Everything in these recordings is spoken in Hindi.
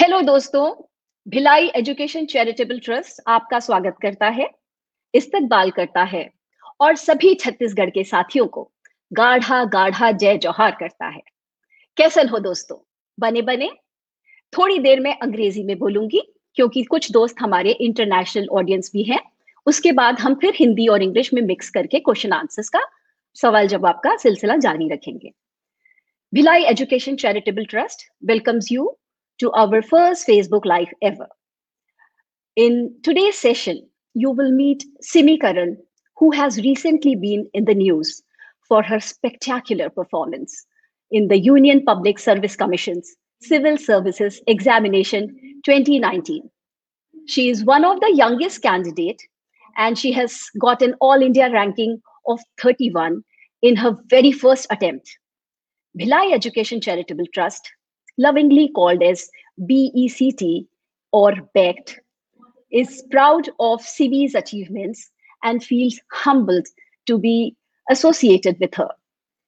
हेलो दोस्तों. भिलाई एजुकेशन चैरिटेबल ट्रस्ट आपका स्वागत करता है, इस्तकबाल करता है, और सभी छत्तीसगढ़ के साथियों को गाढ़ा गाढ़ा जय जौहार करता है। कैसन हो दोस्तों? बने बने। थोड़ी देर में अंग्रेज़ी में बोलूँगी, क्योंकि कुछ दोस्त हमारे इंटरनेशनल ऑडियंस भी हैं। उसके बाद हम फिर हिंदी और इंग्लिश में मिक्स करके क्वेश्चन आंसर्स का सवाल जवाब का सिलसिला जारी रखेंगे। Bhilai education charitable trust welcomes you to our first Facebook Live ever. In today's session, you will meet Simi Karan, who has recently been in the news for her spectacular performance in the Union Public Service Commission's Civil Services Examination 2019. She is one of the youngest candidate and she has got an All India ranking of 31 in her very first attempt. Bhilai Education Charitable Trust lovingly called as BECT or BECT, is proud of Simi's achievements and feels humbled to be associated with her.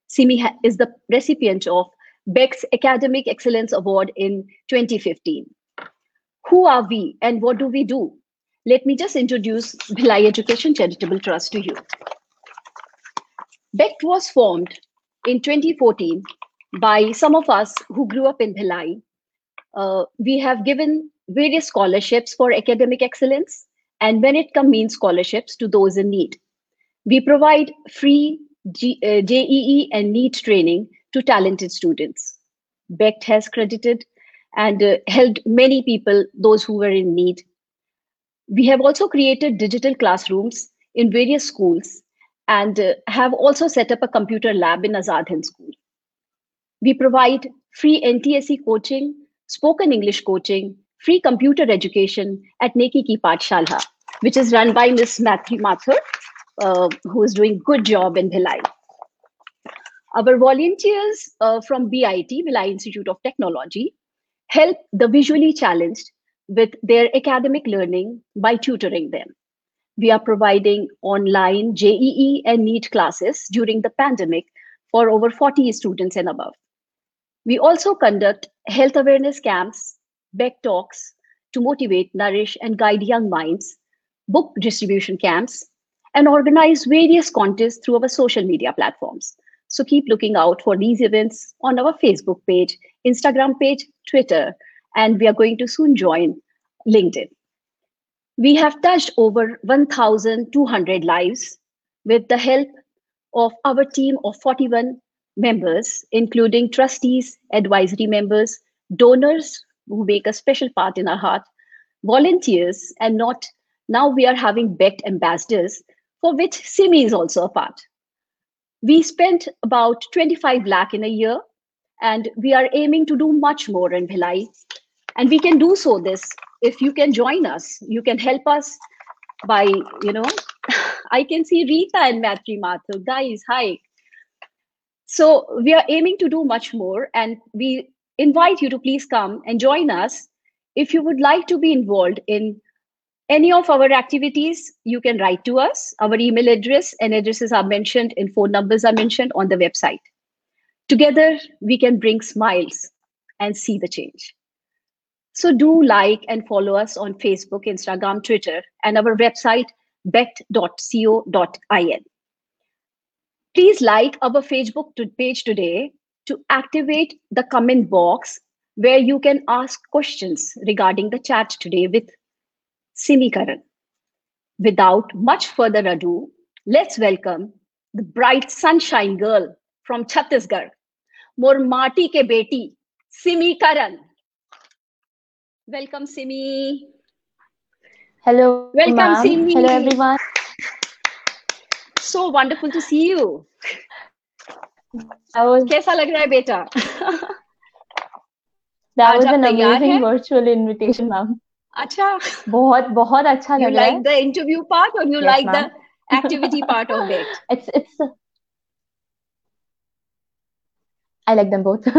Simi is the recipient of BECT's Academic Excellence Award in 2015. Who are we and what do we do? Let me just introduce Bhilai Education Charitable Trust to you. BECT was formed in 2014 by some of us who grew up in Bhilai. Uh, we have given various scholarships for academic excellence and when it comes means scholarships to those in need. We provide free G, uh, JEE and NEET training to talented students. BECT has credited and uh, helped many people, those who were in need. We have also created digital classrooms in various schools and uh, have also set up a computer lab in Azad Hind School. We provide free NTSE coaching, spoken English coaching, free computer education at Neki Ki Patshala, which is run by Ms. Matthew Mathur, uh, who is doing good job in Bhilai. Our volunteers uh, from BIT, Bhilai Institute of Technology, help the visually challenged with their academic learning by tutoring them. We are providing online JEE and NEET classes during the pandemic for over 40 students and above. We also conduct health awareness camps, BEC talks to motivate, nourish, and guide young minds, book distribution camps, and organize various contests through our social media platforms. So keep looking out for these events on our Facebook page, Instagram page, Twitter, and we are going to soon join LinkedIn. We have touched over 1,200 lives with the help of our team of 41 members, including trustees, advisory members, donors who make a special part in our heart, volunteers, and not now we are having BECT ambassadors, for which Simi is also a part. We spent about 25 lakh in a year, and we are aiming to do much more in Bhilai. And we can do so this if you can join us. You can help us by, you know, I can see Rita and Matri Mathur. Guys, hi. So we are aiming to do much more, and we invite you to please come and join us. If you would like to be involved in any of our activities, you can write to us. Our email address and addresses are mentioned and phone numbers are mentioned on the website. Together, we can bring smiles and see the change. So do like and follow us on Facebook, Instagram, Twitter, and our website, bet.co.in. Please like our Facebook page today to activate the comment box where you can ask questions regarding the chat today with Simi Karan. Without much further ado, let's welcome the bright sunshine girl from Chhattisgarh, Mormati ke beti, Simi Karan. Welcome, Simi. Hello. Welcome, Simi. Hello, everyone so wonderful to see you. That was, कैसा लग रहा है बेटा? That was an amazing virtual invitation, ma'am. अच्छा बहुत बहुत अच्छा you like the interview part or you yes, like the activity part of it it's it's I like them both.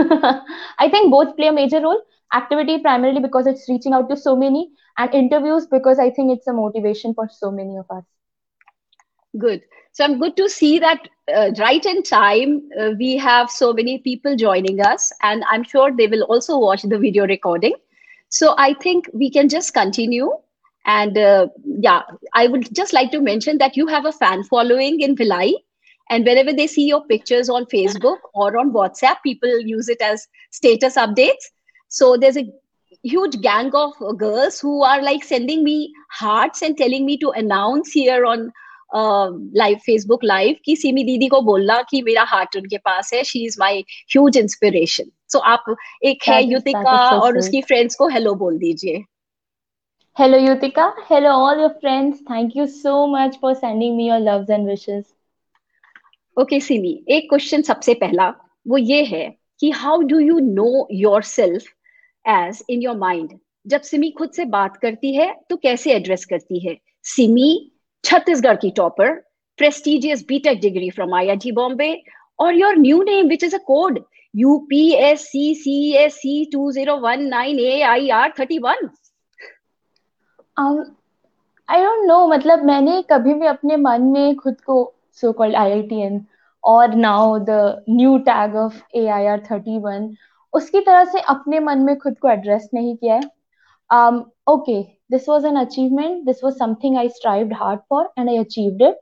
I think both play a major role. Activity primarily because it's reaching out to so many, and interviews because I think it's a motivation for so many of us. Good. So I'm good to see that uh, right in time, uh, we have so many people joining us, and I'm sure they will also watch the video recording. So I think we can just continue. And uh, yeah, I would just like to mention that you have a fan following in Bhilai. And whenever they see your pictures on Facebook or on WhatsApp, people use it as status updates. So there's a huge gang of girls who are like sending me hearts and telling me to announce here on live Facebook live की सीमी दीदी को बोलना कि मेरा हार्ट उनके पास है she is my huge inspiration so आप एक है युतिका और उसकी फ्रेंड्स को हेलो बोल दीजिए Hello, Yutika. Hello, all your friends. Thank you so much for sending me your loves and wishes. Okay, Simi. एक क्वेश्चन सबसे पहला वो ये है कि how do you know yourself as in your mind जब सिमी खुद से बात करती है तो कैसे एड्रेस करती है सिमी छत्तीसगढ़ की topper prestigious BTech degree from IIT Bombay और your new name which is a code UPSC CSC 2019 AIR 31 I don't know मतलब मैंने कभी भी अपने मन में खुद को सो कॉल्ड आईआईटीएन और now the new tag of AIR 31 उसकी तरह से अपने मन में खुद को एड्रेस नहीं किया है। Okay um okay this was an achievement this was something i strived hard for and i achieved it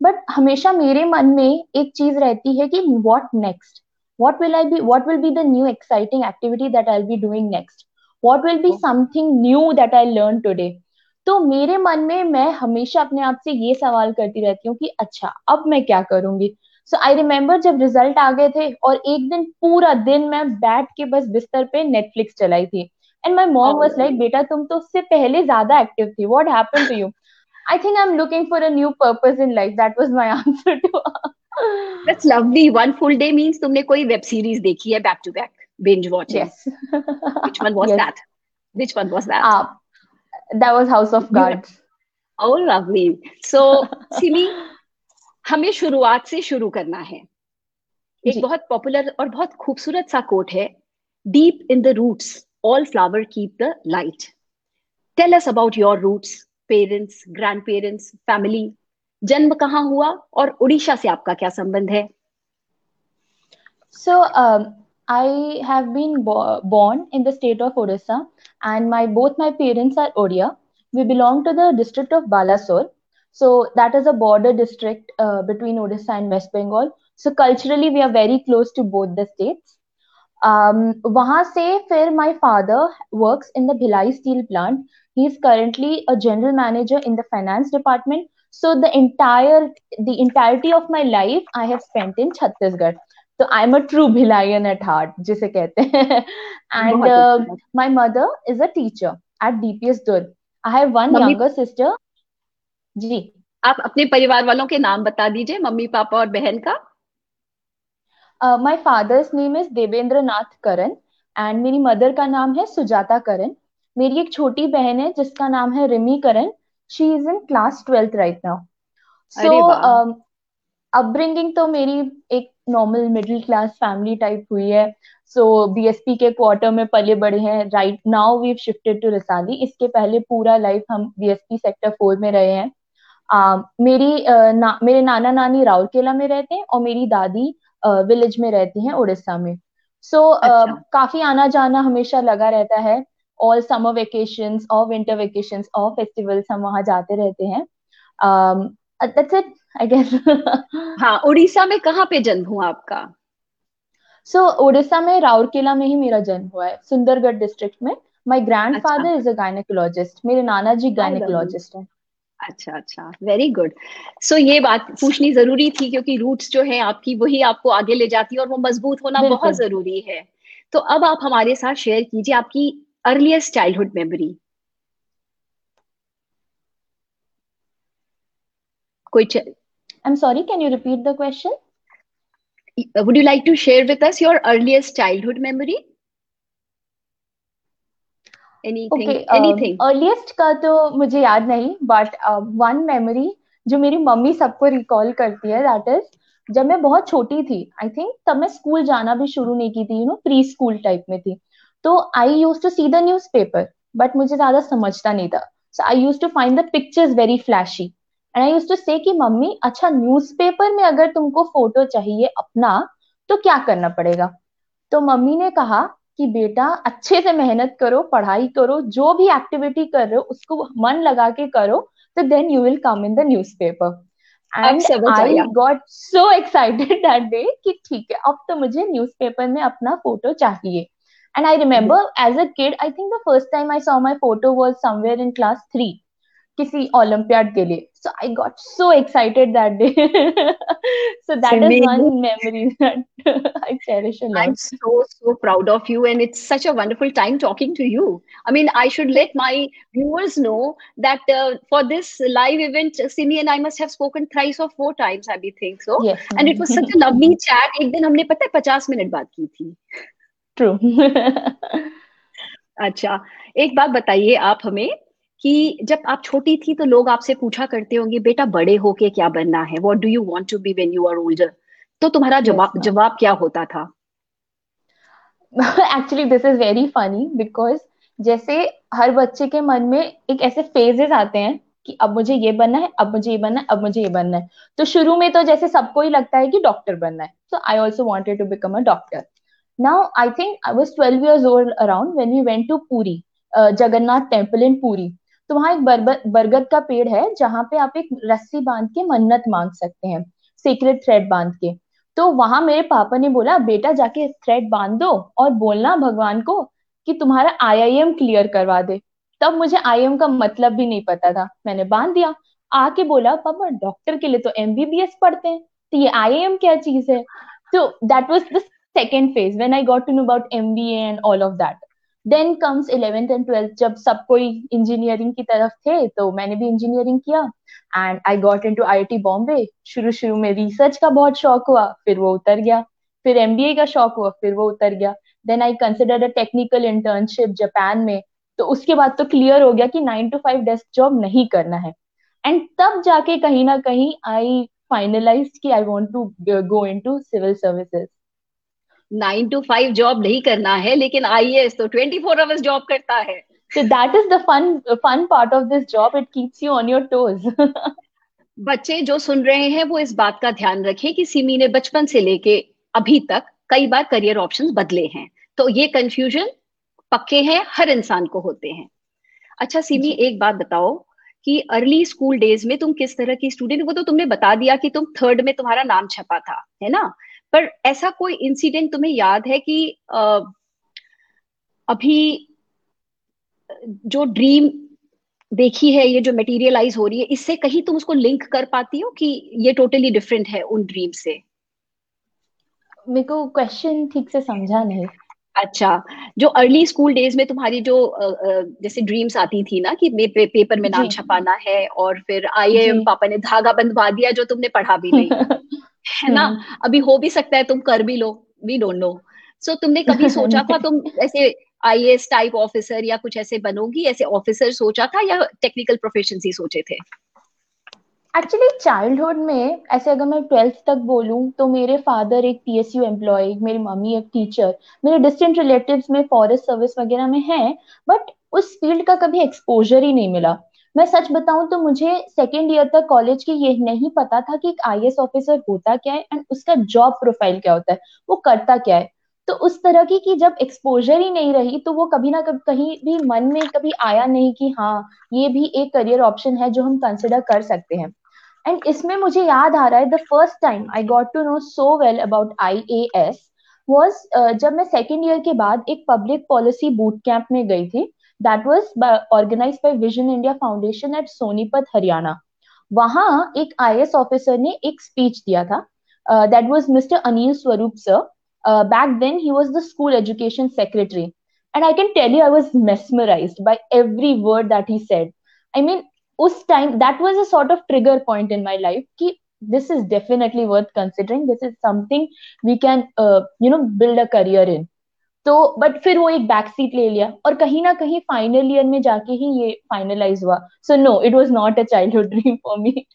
but हमेशा मेरे मन में एक चीज़ रहती है कि what next what will i be what will be the new exciting activity that i'll be doing next what will be something new that i learned today तो मेरे मन में मैं हमेशा अपने आप से ये सवाल करती रहती हूँ कि अच्छा अब मैं क्या करूँगी सो आई रिमेम्बर जब रिज़ल्ट आ गए थे और एक दिन पूरा दिन मैं बैठ के बस बिस्तर पे नेटफ्लिक्स चलाई थी and my mom was like बेटा तुम तो उससे पहले ज़्यादा एक्टिव थी what happen to you I think I'm looking for a new purpose in life. That was my answer to her. That's lovely. One full day means तुमने कोई web series देखी है back to back binge watching. Yes. Which one was yes. that? Which one was that? Uh, that was House of Cards. Oh, lovely. So, Simi, हमें शुरुआत से शुरू करना है एक बहुत पॉपुलर और बहुत खूबसूरत सा कोट है deep in the roots All flower keep the light tell us about your roots parents grand parents family जन्म कहाँ हुआ और उड़ीसा से आपका क्या संबंध है so I have been born in the state of Odisha and my both my parents are Odia. We belong to the district of Balasore So that is a border district uh, between Odisha and West Bengal. So culturally, we are very close to both the states. Um, वहाँ से फिर my father works in the Bhilai steel plant. He is currently a general manager in the finance department. So the entire the entirety of my life I have spent in Chhattisgarh. So I'm a true Bhilaian at heart, जिसे कहते हैं. And uh, my mother is a teacher at DPS Durg. I have one younger sister जी आप अपने परिवार वालों के नाम बता दीजिए मम्मी पापा और बहन का my father's name is Devendra Nath Karan and मेरी मदर का नाम है सुजाता करण। मेरी एक छोटी बहन है जिसका नाम है Rimi Karan. She is in class twelfth right now so upbringing तो मेरी एक normal middle class family type हुई है। सो बीएसपी के क्वार्टर में पले बड़े हैं। Right now we shifted to Risali इसके पहले पूरा लाइफ हम बीएसपी सेक्टर फोर में रहे हैं। आ, मेरी ना, मेरे नाना नानी राउरकेला में रहते हैं और मेरी दादी विलेज में रहती हैं उड़ीसा में। सो so, अच्छा. काफ़ी आना जाना हमेशा लगा रहता है। ऑल समर वेकेशन और विंटर वेकेशन और फेस्टिवल्स हम वहाँ जाते रहते हैं। दैट्स इट आई गेस हाँ उड़ीसा में कहाँ पे जन्म हुआ आपका? सो so, उड़ीसा में राउरकेला में ही मेरा जन्म हुआ है सुंदरगढ़ डिस्ट्रिक्ट में। My grandfather is a gynaecologist मेरे नाना जी गायनेकोलॉजिस्ट हैं। अच्छा अच्छा वेरी गुड सो ये बात पूछनी ज़रूरी थी क्योंकि रूट्स जो है आपकी वही आपको आगे ले जाती है और वो मज़बूत होना बहुत ज़रूरी है तो अब आप हमारे साथ शेयर कीजिए आपकी अर्लीस्ट चाइल्डहुड मेमोरी कोई I'm sorry, can you repeat the question? Would you like to share with us your earliest childhood memory? Anything earliest का तो मुझे याद नहीं बट वन मेमोरी जो मेरी मम्मी सबको रिकॉल करती है दैट इज़ जब मैं बहुत छोटी थी आई थिंक तब मैं स्कूल जाना भी शुरू नहीं की थी you know pre school type में थी। तो I use to see the newspaper but मुझे ज़्यादा समझता नहीं था। So I use to find the pictures very flashy and I use to say कि मम्मी अच्छा न्यूज़पेपर में अगर तुमको फ़ोटो चाहिए अपना तो क्या करना पड़ेगा? तो मम्मी ने कहा कि बेटा अच्छे से मेहनत करो पढ़ाई करो जो भी एक्टिविटी कर रहे हो उसको मन लगा के करो तो then you will come in the newspaper and I got so excited that day कि ठीक है अब तो मुझे न्यूज़पेपर में अपना फ़ोटो चाहिए। And I remember as a kid I think the first time I saw my photo was somewhere in class three किसी ओलंपियाड के लिए. So I got so excited that day so that is one memory that I cherish uh I am so so proud of you and it's such a wonderful time talking to you I mean I should let my viewers know that for this live event Simi and I must have spoken thrice और four times I be think so and it was such a lovely chat एक दिन हमने पता है 50 मिनट बात की थी। ट्रू अच्छा एक बात बताइए आप हमें। कि जब आप छोटी थी तो लोग आपसे पूछा करते होंगे बेटा बड़े होके क्या बनना है? What do you want to be when you are older तो तुम्हारा जवाब जवाब क्या होता था? Actually this is very funny because जैसे हर बच्चे के मन में एक ऐसे फेजेस आते हैं कि अब मुझे ये बनना है अब मुझे ये बनना है अब मुझे ये बनना है। तो शुरू में तो जैसे सबको ही लगता है कि डॉक्टर बनना है। So I also wanted to become a doctor now I think I was twelve years old around when we went to Puri Jagannath temple इन पूरी तो वहाँ एक बरगद का पेड़ है, जहाँ पे आप एक रस्सी बाँध के मन्नत मांग सकते हैं सीक्रेट थ्रेड बाँध के। तो वहाँ मेरे पापा ने बोला, बेटा, जाके थ्रेड बाँध दो और बोलना भगवान को कि तुम्हारा आईआईएम क्लियर करवा दे। तब मुझे आईएम का मतलब भी नहीं पता था। मैंने बाँध दिया। आके बोला, पापा डॉक्टर के लिए तो एमबीबीएस पढ़ते हैं तो ये आईआईएम क्या चीज़ है? तो that was the second phase when I got to know about MBA and all of that then comes eleventh and twelfth जब सब कोई इंजीनियरिंग की तरफ़ थे तो मैंने भी इंजीनियरिंग किया। And I got into I T Bombay शुरू शुरू में रिसर्च का बहुत शौक हुआ, फिर वो उतर गया। फिर एम बी ए का शौक हुआ, फिर वो उतर गया। Then I consider a technical internship Japan में। तो उसके बाद तो क्लियर हो गया कि nine to five desk job नहीं करना है। एंड तब जाके कहीं ना कहीं आई फाइनलाइज कि I want to go into civil services nine to five job नहीं करना है लेकिन आईएएस तो ट्वेंटी फोर आवर्स जॉब करता है। So that is the fun fun part of this job. It keeps you on your toes. बच्चे जो सुन रहे हैं वो इस बात का ध्यान रखें कि सिमी ने बचपन से लेके अभी तक कई बार करियर ऑप्शंस बदले हैं। तो ये कंफ्यूजन पक्के हैं हर इंसान को होते हैं। अच्छा सिमी एक बात बताओ कि अर्ली स्कूल डेज़ में तुम किस तरह की स्टूडेंट वो तो तुमने बता दिया कि तुम थर्ड में तुम्हारा नाम छपा था है ना? पर ऐसा कोई इंसिडेंट तुम्हें याद है कि आ, अभी जो ड्रीम देखी है ये जो मटेरियलाइज हो रही है इससे कहीं तुम उसको लिंक कर पाती हो कि ये टोटली डिफरेंट है उन ड्रीम से? मेरे को क्वेश्चन ठीक से समझा नहीं। अच्छा जो अर्ली स्कूल डेज़ में तुम्हारी जो जैसे ड्रीम्स आती थी ना कि पे, पेपर में नाम छपाना है और फिर आई पापा ने धागा बंधवा दिया जो तुमने पढ़ा भी नहीं। है ना? हम्म। अभी हो भी सकता है तुम कर भी लो वी डोंट नो सो तुमने कभी सोचा था तुम ऐसे आई टाइप ऑफिसर या कुछ ऐसे बनोगी ऐसे ऑफिसर सोचा था या टेक्निकल प्रोफेशन ही सोचे थे? एक्चुअली चाइल्डहुड में ऐसे अगर मैं ट्वेल्थ तक बोलूँ तो मेरे फादर एक पीएसयू एम्प्लॉय मेरी मम्मी एक टीचर मेरे डिस्टेंट रिलेटिव्स में फॉरेस्ट सर्विस वगैरह में हैं बट उस फ़ील्ड का कभी एक्सपोजर ही नहीं मिला. मैं सच बताऊँ तो मुझे सेकेंड ईयर तक कॉलेज के ये नहीं पता था कि एक आई ऑफिसर होता क्या है एंड उसका जॉब प्रोफ़ाइल क्या होता है, वो करता क्या है। तो उस तरह की कि जब एक्सपोजर ही नहीं रही तो वो कभी ना कभी कहीं भी मन में कभी आया नहीं कि हाँ ये भी एक करियर ऑप्शन है जो हम कंसिडर कर सकते हैं। एंड इसमें मुझे याद आ रहा है the first time I got to know so well about I A S was जब मैं सेकेंड ईयर के बाद एक पब्लिक पॉलिसी बूट कैंप में गई थी। that was organise by Vision India Foundation at Sonipat Haryana वहां एक आई ऑफिसर ने एक स्पीच दिया था that was mister Anil Swarup sir back then he was the school education secretary and I can tell you I was mesmerised by every word that he said I mean उस time that was a sort of trigger point in my life कि this is definitely worth considering this is something we can uh, you know build a career in तो बट फिर वो एक बैक सीट ले लिया और कहीं ना कहीं फाइनल ईयर में जाके ही ये फाइनलाइज हुआ। So no it was not a childhood dream for me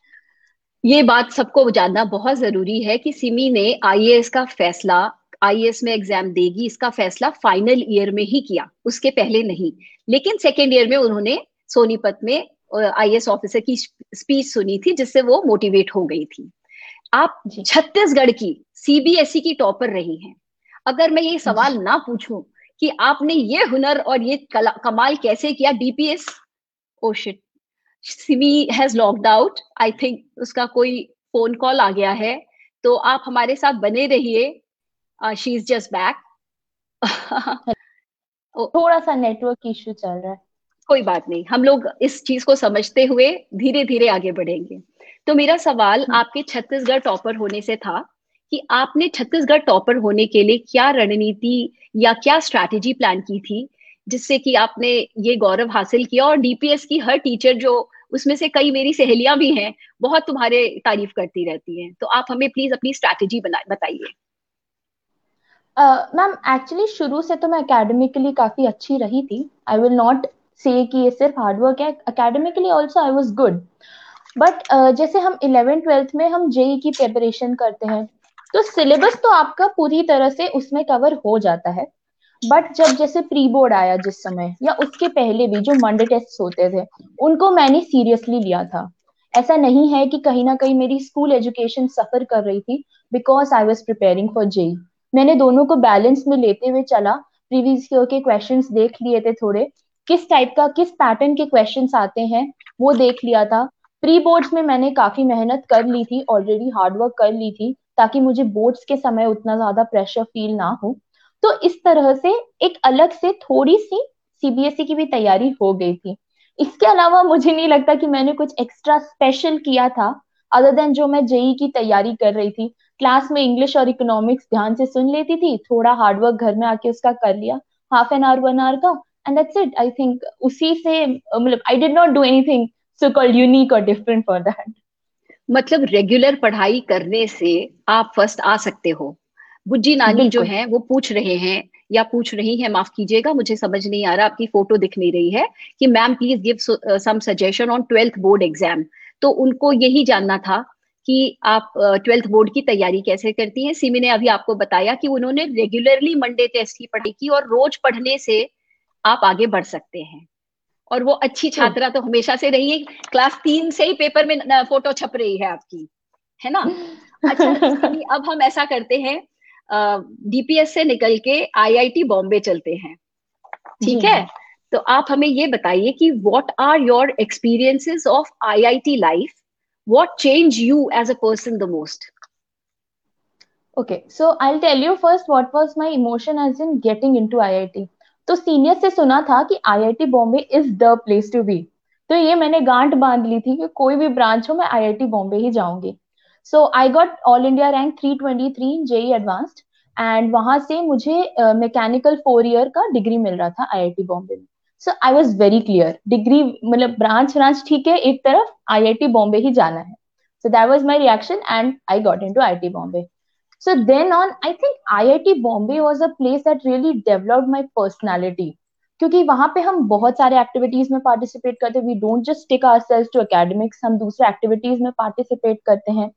ये बात सबको जानना बहुत ज़रूरी है कि सिमी ने आईएएस का फैसला आईएएस में एग्ज़ाम देगी इसका फैसला फाइनल ईयर में ही किया उसके पहले नहीं। लेकिन सेकेंड ईयर में उन्होंने सोनीपत में आईएएस ऑफिसर की स्पीच सुनी थी जिससे वो मोटिवेट हो गई थी। आप छत्तीसगढ़ की सीबीएसई की टॉपर रही हैं। अगर मैं ये सवाल ना पूछूँ कि आपने ये हुनर और ये कमाल कैसे किया DPS oh shit Simi has locked out I think उसका कोई फ़ोन कॉल आ गया है। तो आप हमारे साथ बने रहिए। शी इज़ जस्ट बैक थोड़ा सा नेटवर्क इश्यू चल रहा है। कोई बात नहीं। हम लोग इस चीज़ को समझते हुए धीरे धीरे आगे बढ़ेंगे। तो मेरा सवाल हम्म। आपके छत्तीसगढ़ टॉपर होने से था। कि आपने छत्तीसगढ़ टॉपर होने के लिए क्या रणनीति या क्या स्ट्रैटेजी प्लान की थी, जिससे कि आपने ये गौरव हासिल किया और डीपीएस की हर टीचर जो उसमें से कई मेरी सहेलियाँ भी हैं, बहुत तुम्हारे तारीफ़ करती रहती हैं। तो आप हमें प्लीज़ अपनी स्ट्रैटेजी बताइए। मैम एक्चुअली शुरू से तो मैं अकेडमिकली काफ़ी अच्छी रही थी। आई विल नॉट से कि ये सिर्फ़ हार्डवर्क है academically also I was good but जैसे हम इलेवेंथ ट्वेल्थ में हम जेई e की प्रिपरेशन करते हैं तो सिलेबस तो आपका पूरी तरह से उसमें कवर हो जाता है। बट जब जैसे प्री बोर्ड आया जिस समय, या उसके पहले भी जो मंडे टेस्ट होते थे, उनको मैंने सीरियसली लिया था। ऐसा नहीं है कि कहीं ना कहीं मेरी स्कूल एजुकेशन सफ़र कर रही थी because I was preparing for JEE मैंने दोनों को बैलेंस में लेते हुए चला प्रीवियस ईयर के क्वेश्चन देख लिए थे थोड़े। किस टाइप का, किस पैटर्न के क्वेश्चन आते हैं, वो देख लिया था। प्री बोर्ड्स में मैंने काफ़ी मेहनत कर ली थी ऑलरेडी हार्डवर्क कर ली थी ताकि मुझे बोर्ड्स के समय उतना ज़्यादा प्रेशर फील ना हो। तो इस तरह से एक अलग से थोड़ी सी सीबीएसई e की भी तैयारी हो गई थी। इसके अलावा मुझे नहीं लगता कि मैंने कुछ एक्स्ट्रा स्पेशल किया था अदर देन जो मैं जेई की तैयारी कर रही थी। क्लास में इंग्लिश और इकोनॉमिक्स ध्यान से सुन लेती थी, थोड़ा हार्डवर्क घर में आके उसका कर लिया। Half an hour one hour का and that's it I think उसी से मतलब I did not do anything so called unique और डिफरेंट फॉर दैट मतलब रेगुलर पढ़ाई करने से आप फ़र्स्ट आ सकते हो। बुज्जी नानी जो है वो पूछ रहे हैं या पूछ रही है माफ़ कीजिएगा मुझे समझ नहीं आ रहा आपकी फ़ोटो दिख नहीं रही है कि ma'am please give some suggestion on twelfth board exam तो उनको यही जानना था कि आप ट्वेल्थ uh, बोर्ड की तैयारी कैसे करती हैं। सिमी ने अभी आपको बताया कि उन्होंने रेगुलरली मंडे टेस्ट की पढ़ाई की और रोज पढ़ने से आप आगे बढ़ सकते हैं। और वो अच्छी छात्रा तो हमेशा से रही है। क्लास तीन से ही पेपर में फ़ोटो छप रही है आपकी है ना? अच्छा अब हम ऐसा करते हैं डीपीएस से निकल के आईआईटी बॉम्बे चलते हैं। ठीक है? तो आप हमें ये बताइए कि what are your experiences of IIT life what change you as a person the most okay so i'll tell you first what was my emotion as in getting into iit तो सीनियर से सुना था कि IIT Bombay is the place to be तो ये मैंने गांठ बाँध ली थी कि कोई भी ब्रांच हो, मैं आईआईटी बॉम्बे ही जाऊँगी. So I got all India rank 323 in JEE advanced and वहाँ से मुझे मैकेनिकल फोर ईयर का डिग्री मिल रहा था आईआईटी बॉम्बे में. So I was very clear degree मतलब ब्रांच ब्रांच ठीक है, एक तरफ़ आईआईटी बॉम्बे ही जाना है. So that was my reaction and I got into I T Bombay So then on, I think IIT Bombay was a place that really developed my personality. क्योंकि वहाँ पे हम बहुत सारे एक्टिविटीज़ में पार्टिसिपेट करते हैं। We don't just stick ourselves to academics हम दूसरे एक्टिविटीज़ में पार्टिसिपेट करते हैं।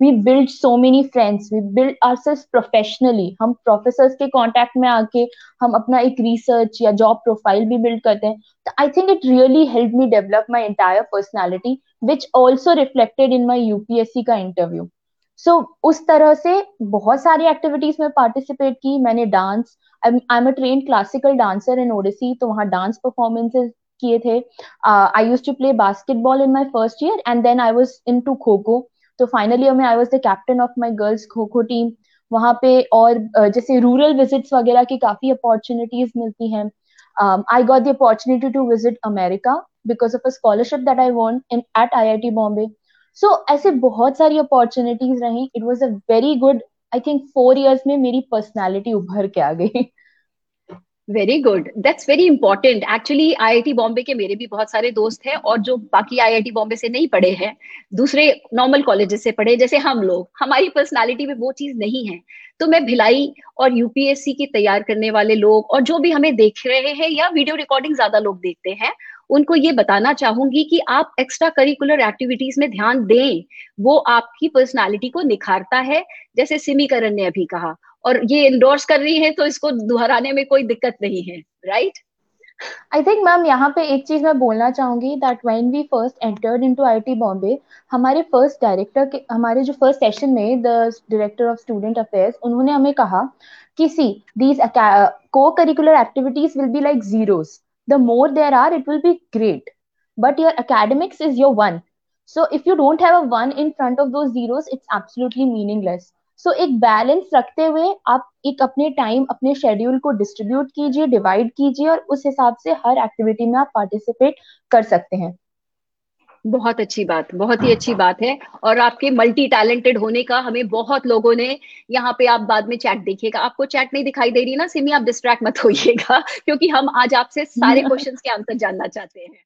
We build so many friends we build ourselves professionally हम प्रोफेसर्स के कॉन्टेक्ट में आके हम अपना एक रिसर्च या जॉब प्रोफ़ाइल भी बिल्ड करते हैं। तो I think it really help me develop my entire personality which also reflected in my UPSC का इंटरव्यू सो so, उस तरह से बहुत सारी एक्टिविटीज़ में पार्टिसिपेट की मैंने dance I am a train classical dancer in Odissi तो वहाँ डांस परफॉर्मेंसेज किए थे। I use to play basketball in my first year and then I was into kho kho तो फाइनल में I was the captain of my girls kho kho team वहाँ पे और uh, जैसे रूरल विजिट्स वगैरह की काफ़ी अपॉर्चुनिटीज़ मिलती हैं। I got the opportunity to visit America because of a scholarship that I want in at I I T Bombay so so, ऐसे बहुत सारी अपॉर्चुनिटीज़ रही। It was a very good I think four years में मेरी पर्सनैलिटी उभर के आ गई। Very good that's very important actually I IIT Bombay के मेरे भी बहुत सारे दोस्त हैं और जो बाकी आईआईटी बॉम्बे से नहीं पढ़े हैं दूसरे नॉर्मल कॉलेजेस से पढ़े जैसे हम लोग। हमारी पर्सनालिटी में वो चीज़ नहीं है। तो मैं भिलाई और यूपीएससी की तैयार करने वाले लोग और जो भी हमें देख रहे हैं या वीडियो रिकॉर्डिंग ज़्यादा लोग देखते हैं उनको ये बताना चाहूँगी कि आप एक्स्ट्रा करिकुलर एक्टिविटीज़ में ध्यान दें। वो आपकी पर्सनालिटी को निखारता है, जैसे सिमीकरण ने अभी कहा। और ये इंडोर्स कर रही है तो इसको दोहराने में कोई दिक्कत नहीं है राइट आई थिंक मैम यहाँ पे एक चीज़ मैं बोलना चाहूँगी that when we first entered in into IIT Bombay हमारे फ़र्स्ट डायरेक्टर के, हमारे जो फ़र्स्ट सेशन में the director of student affairs उन्होंने हमें कहा कि see these cocurricular activities will be like zeros the more there are it will be great but your academics is your one. So if you don't have a one in front of those zeros it's absolutely meaningless. So so, एक बैलेंस रखते हुए आप एक अपने टाइम अपने शेड्यूल को डिस्ट्रीब्यूट कीजिए डिवाइड कीजिए और उस हिसाब से हर एक्टिविटी में आप पार्टिसिपेट कर सकते हैं। बहुत अच्छी बात बहुत ही अच्छी बात है। और आपके मल्टी टैलेंटेड होने का हमें बहुत लोगों ने यहाँ पे आप बाद में चैट देखिएगा। आपको चैट नहीं दिखाई दे रही ना सिमी आप डिस्ट्रैक्ट मत होइएगा क्योंकि हम आज आपसे सारे क्वेश्चंस के आंसर जानना चाहते हैं।